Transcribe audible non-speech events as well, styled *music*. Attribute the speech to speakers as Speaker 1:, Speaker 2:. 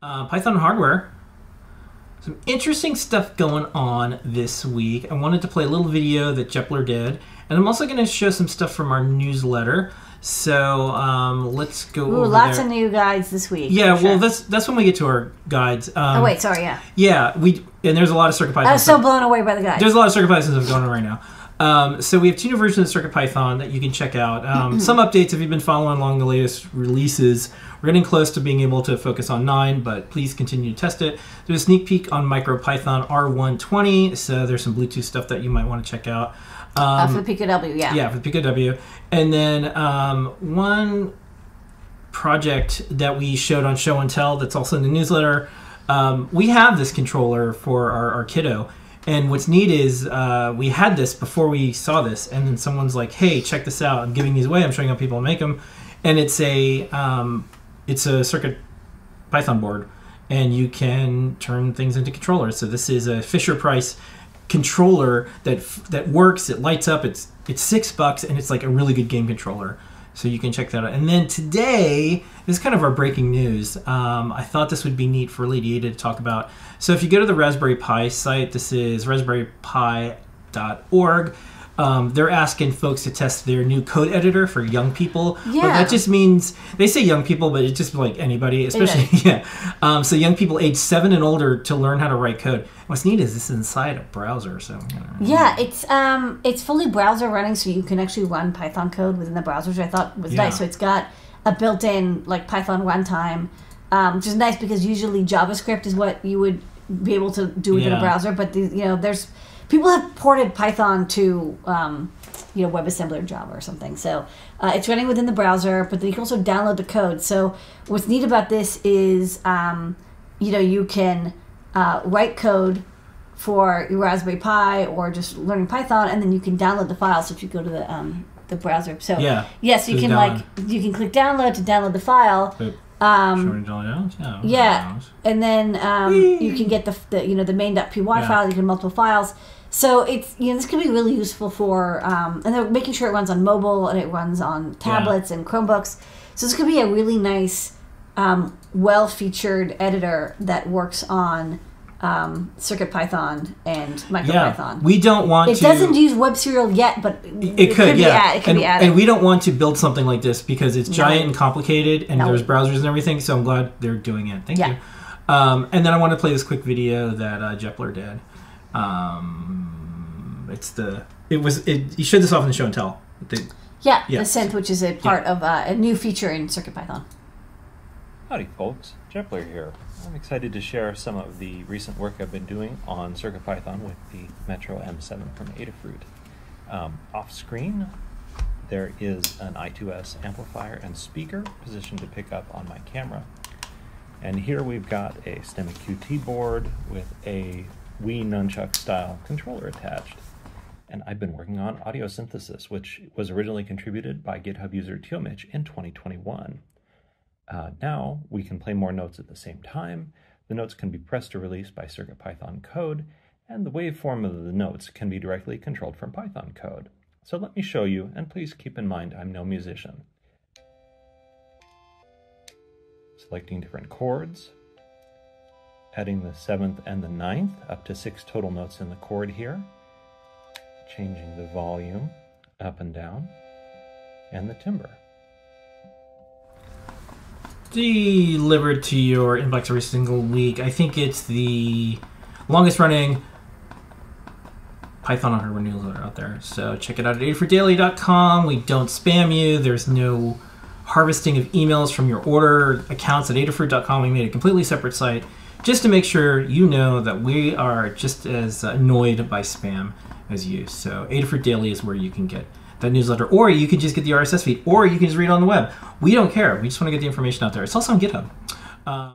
Speaker 1: Uh, Python hardware. Some interesting stuff going on this week. I wanted to play a little video that Jepler did, and I'm also going to show some stuff from our newsletter. So um, let's go.
Speaker 2: Ooh, lots
Speaker 1: there.
Speaker 2: of new guides this week.
Speaker 1: Yeah,
Speaker 2: for
Speaker 1: well,
Speaker 2: sure.
Speaker 1: that's that's when we get to our guides. Um,
Speaker 2: Oh wait, sorry. Yeah,
Speaker 1: Yeah, we and there's a lot of CircuitPython.
Speaker 2: I was so blown away by the guide.
Speaker 1: There's a lot of circuit CircuitPython stuff going on right now. Um, so we have two new versions of CircuitPython that you can check out. Um, some updates if you've been following along the latest releases. We're getting close to being able to focus on 9, but please continue to test it. There's a sneak peek on MicroPython R120, so there's some Bluetooth stuff that you might want to check out. Um,
Speaker 2: uh, for the PQW, yeah.
Speaker 1: yeah, for the PicoW. And then um, one project that we showed on Show and Tell that's also in the newsletter. Um, we have this controller for our, our kiddo. And what's neat is uh, we had this before we saw this, and then someone's like, "Hey, check this out! I'm giving these away. I'm showing how people make them." And it's a um, it's a circuit Python board, and you can turn things into controllers. So this is a Fisher Price controller that that works. It lights up. It's it's six bucks, and it's like a really good game controller. So you can check that out. And then today, this is kind of our breaking news. Um, I thought this would be neat for Lady to talk about. So if you go to the Raspberry Pi site, this is raspberrypi.org. Um, they're asking folks to test their new code editor for young people. But
Speaker 2: Yeah.
Speaker 1: that just means they say young people, but it's just like anybody, especially *laughs* yeah. Um, so young people age seven and older to learn how to write code. What's neat is this is inside a browser, so you know.
Speaker 2: Yeah, it's um it's fully browser running, so you can actually run Python code within the browser, which I thought was
Speaker 1: Yeah.
Speaker 2: nice. So it's got a built-in like Python runtime, um, which is nice because usually JavaScript is what you would be able to do within
Speaker 1: Yeah.
Speaker 2: a browser, but the, you know there's people have ported Python to um, you know WebAssembly or Java or something. So uh, it's running within the browser, but then you can also download the code. So what's neat about this is um, you know you can uh, write code for your Raspberry Pi or just learning Python, and then you can download the files if you go to the um, the browser. So
Speaker 1: Yeah.
Speaker 2: yes, you
Speaker 1: Just
Speaker 2: can like you can click download to download the file.
Speaker 1: But
Speaker 2: Um,
Speaker 1: showing it all out? Yeah.
Speaker 2: yeah, and then um, you can get the, the you know the main.py
Speaker 1: Yeah.
Speaker 2: file. You can multiple files. So it's you know this could be really useful for um, and they're making sure it runs on mobile and it runs on tablets and Chromebooks. So this could be a really nice, um, well featured editor that works on um, Circuit Python and
Speaker 1: Yeah.
Speaker 2: MicroPython.
Speaker 1: We don't want to
Speaker 2: it
Speaker 1: to.
Speaker 2: doesn't use Web Serial yet, but
Speaker 1: It, could,
Speaker 2: be
Speaker 1: yeah.
Speaker 2: add- it could
Speaker 1: and,
Speaker 2: be added.
Speaker 1: and we don't want to build something like this because it's giant and complicated, and
Speaker 2: No.
Speaker 1: there's browsers and everything. So I'm glad they're doing it. Thank
Speaker 2: Yeah.
Speaker 1: you. Um, and then I want to play this quick video that uh, Jepler did. Um, it's the it was it. You showed this off in the show and tell. The,
Speaker 2: yeah,
Speaker 1: yeah.
Speaker 2: the synth, which is a part of uh, a new feature in Circuit Python.
Speaker 3: Howdy folks, Jepler here. I'm excited to share some of the recent work I've been doing on CircuitPython with the Metro M7 from Adafruit. Um, off screen, there is an I2S amplifier and speaker positioned to pick up on my camera. And here we've got a STEMMA QT board with a Wii Nunchuck style controller attached. And I've been working on audio synthesis, which was originally contributed by GitHub user tyomitch in 2021. Uh, now we can play more notes at the same time. The notes can be pressed to release by CircuitPython code, and the waveform of the notes can be directly controlled from Python code. So let me show you, and please keep in mind I'm no musician. Selecting different chords, adding the seventh and the ninth, up to six total notes in the chord here, changing the volume up and down, and the timbre.
Speaker 1: delivered to your inbox every single week. I think it's the longest running Python on hardware newsletter out there. So check it out at adafruitdaily.com. We don't spam you. There's no harvesting of emails from your order accounts at adafruit.com. We made a completely separate site just to make sure you know that we are just as annoyed by spam as you. So Adafruit Daily is where you can get that newsletter, or you can just get the RSS feed, or you can just read it on the web. We don't care. We just want to get the information out there. It's also on GitHub. Uh,